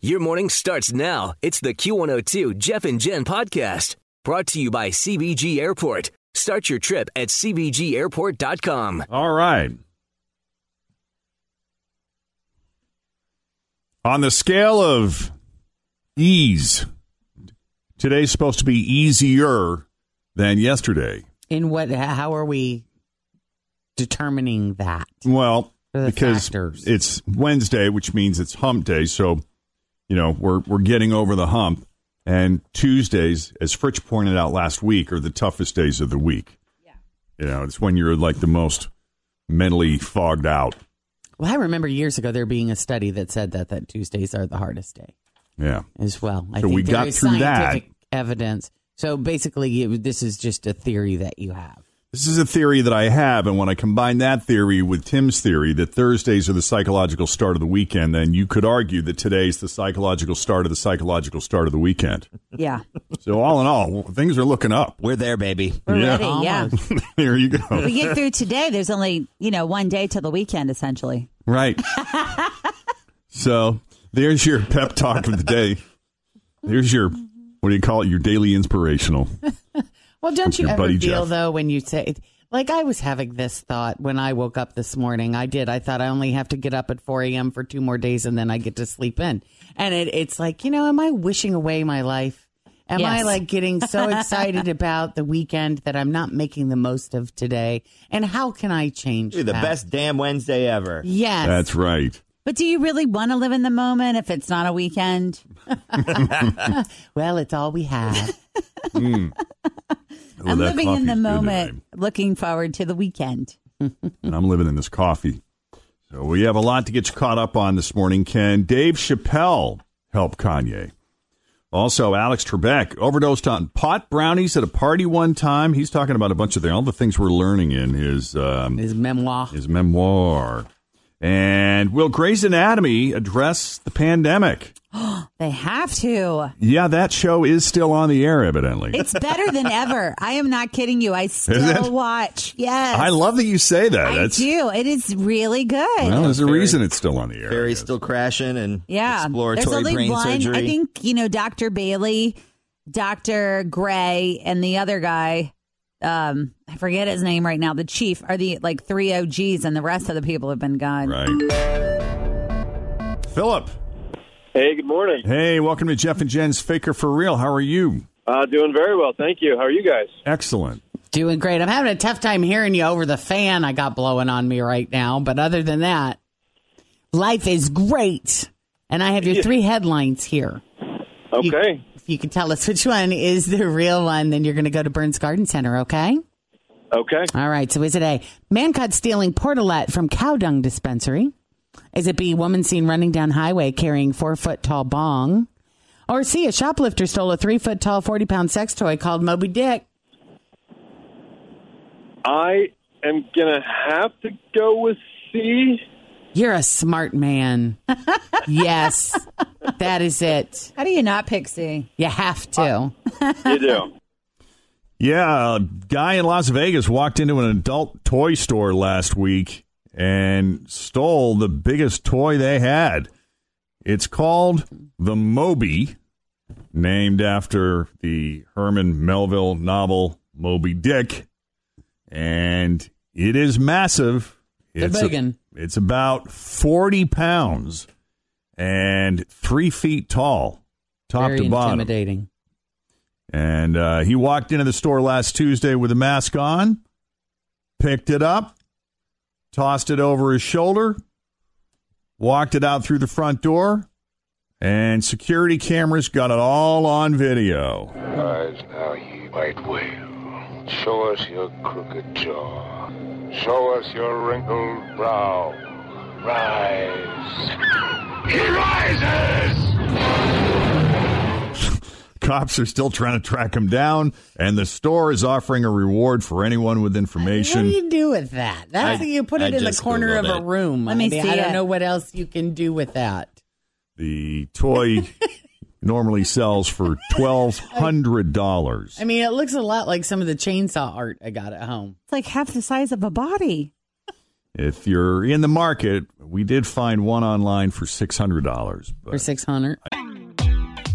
Your morning starts now. It's the Q102 Jeff and Jen podcast brought to you by CVG Airport. Start your trip at CVGAirport.com. All right. On the scale of ease, today's supposed to be easier than yesterday. In what? How are we determining that? Well, What are the because factors? it's Wednesday, which means it's hump day. So, you know, we're we're getting over the hump. And Tuesdays, as Fritch pointed out last week, are the toughest days of the week. Yeah. You know, it's when you're like the most mentally fogged out. Well, I remember years ago there being a study that said that that Tuesdays are the hardest day Yeah. as well. I So think we got is through that. scientific evidence. So basically, it, this is just a theory that you have. This is a theory that I have, and when I combine that theory with Tim's theory that Thursdays are the psychological start of the weekend, then you could argue that today's the psychological start of the psychological start of the weekend. Yeah. So all in all, things are looking up. We're there, baby. We're Yeah. ready. Yeah. there you go. we get through today. There's only, you know, one day till the weekend, essentially. Right. so there's your pep talk of the day. There's your what do you call it? Your daily inspirational. Well, don't you your ever buddy feel Jeff. though when you say like I was having this thought when I woke up this morning. I did. I thought I only have to get up at 4 a.m. for two more days and then I get to sleep in. And it, it's like, you know, am I wishing away my life? Am I like getting so excited about the weekend that I'm not making the most of today? And how can I change The that? best damn Wednesday ever. Yes. That's right. But do you really want to live in the moment if it's not a weekend? well, it's all we have. Hmm. Oh, I'm living in the good moment, looking forward to the weekend. and I'm living in this coffee. So we have a lot to get you caught up on this morning. Can Dave Chappelle help Kanye? Also, Alex Trebek overdosed on pot brownies at a party one time. He's talking about a bunch of the, all the things we're learning in his um, His memoir. his memoir. And will Grey's Anatomy address the pandemic? They have to. Yeah, that show is still on the air, evidently. It's better than ever. I am not kidding you. I still watch. Yes. I love that you say that. I That's do. It is really good. well, there's a Very- reason it's still on the air. I Ferry's guess. still crashing and Yeah. exploratory There's only brain one. surgery. I think, you know, Dr. Bailey, Dr. Gray, and the other guy, um, I forget his name right now, the chief, are the like three OGs, and the rest of the people have been gone. Right. Philip. Hey, good morning. Hey, welcome to Jeff and Jen's Faker for Real. How are you? Uh, doing very well, thank you. How are you guys? Excellent. Doing great. I'm having a tough time hearing you over the fan I got blowing on me right now. But other than that, life is great. And I have your three headlines here. Okay. If you can tell us which one is the real one, then you're going to go to Burns Garden Center, okay? Okay. All right. So is it A, man caught stealing portalette from cow dung dispensary? Is it B, woman seen running down highway carrying four foot tall bong? Or C, a shoplifter stole a three foot tall, 40 pound sex toy called Moby Dick? I am gonna have to go with C. You're a smart man. yes, that is it. How do you not pick C? You have to. You do. Yeah, a guy in Las Vegas walked into an adult toy store last week and stole the biggest toy they had. It's called the Moby, named after the Herman Melville novel Moby Dick. And it is massive. It's, a- it's about 40 pounds and three feet tall, top Very to bottom. intimidating. And uh, he walked into the store last Tuesday with a mask on, picked it up, tossed it over his shoulder, walked it out through the front door, and security cameras got it all on video. Rise now, ye white whale. Show us your crooked jaw. Show us your wrinkled brow. Rise. Cops are still trying to track him down, and the store is offering a reward for anyone with information. What do you do with that? That's I- you put I it in the corner of Googled a room. Let me I mean, see I don't it. know what else you can do with that. The toy normally sells for twelve hundred dollars. I mean, it looks a lot like some of the chainsaw art I got at home. It's like half the size of a body. If you're in the market, we did find one online for six hundred dollars. For six hundred.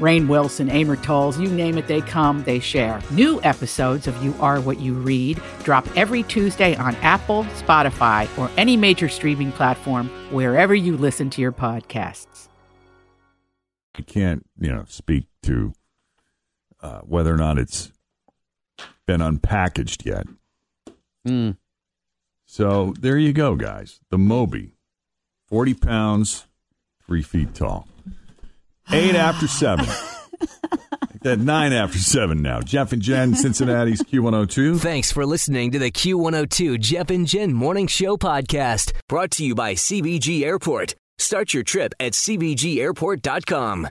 Rainn Wilson, Amor Towles, you name it, they come, they share. New episodes of You Are What You Read drop every Tuesday on Apple, Spotify, or any major streaming platform wherever you listen to your podcasts. I can't, you know, speak to uh, whether or not it's been unpackaged yet. Mm. So there you go, guys. The Moby, forty pounds, three feet tall. Eight after seven. Make that nine after seven now. Jeff and Jen, Cincinnati's Q102. Thanks for listening to the Q102 Jeff and Jen Morning Show podcast, brought to you by CVG Airport. Start your trip at CVGAirport.com.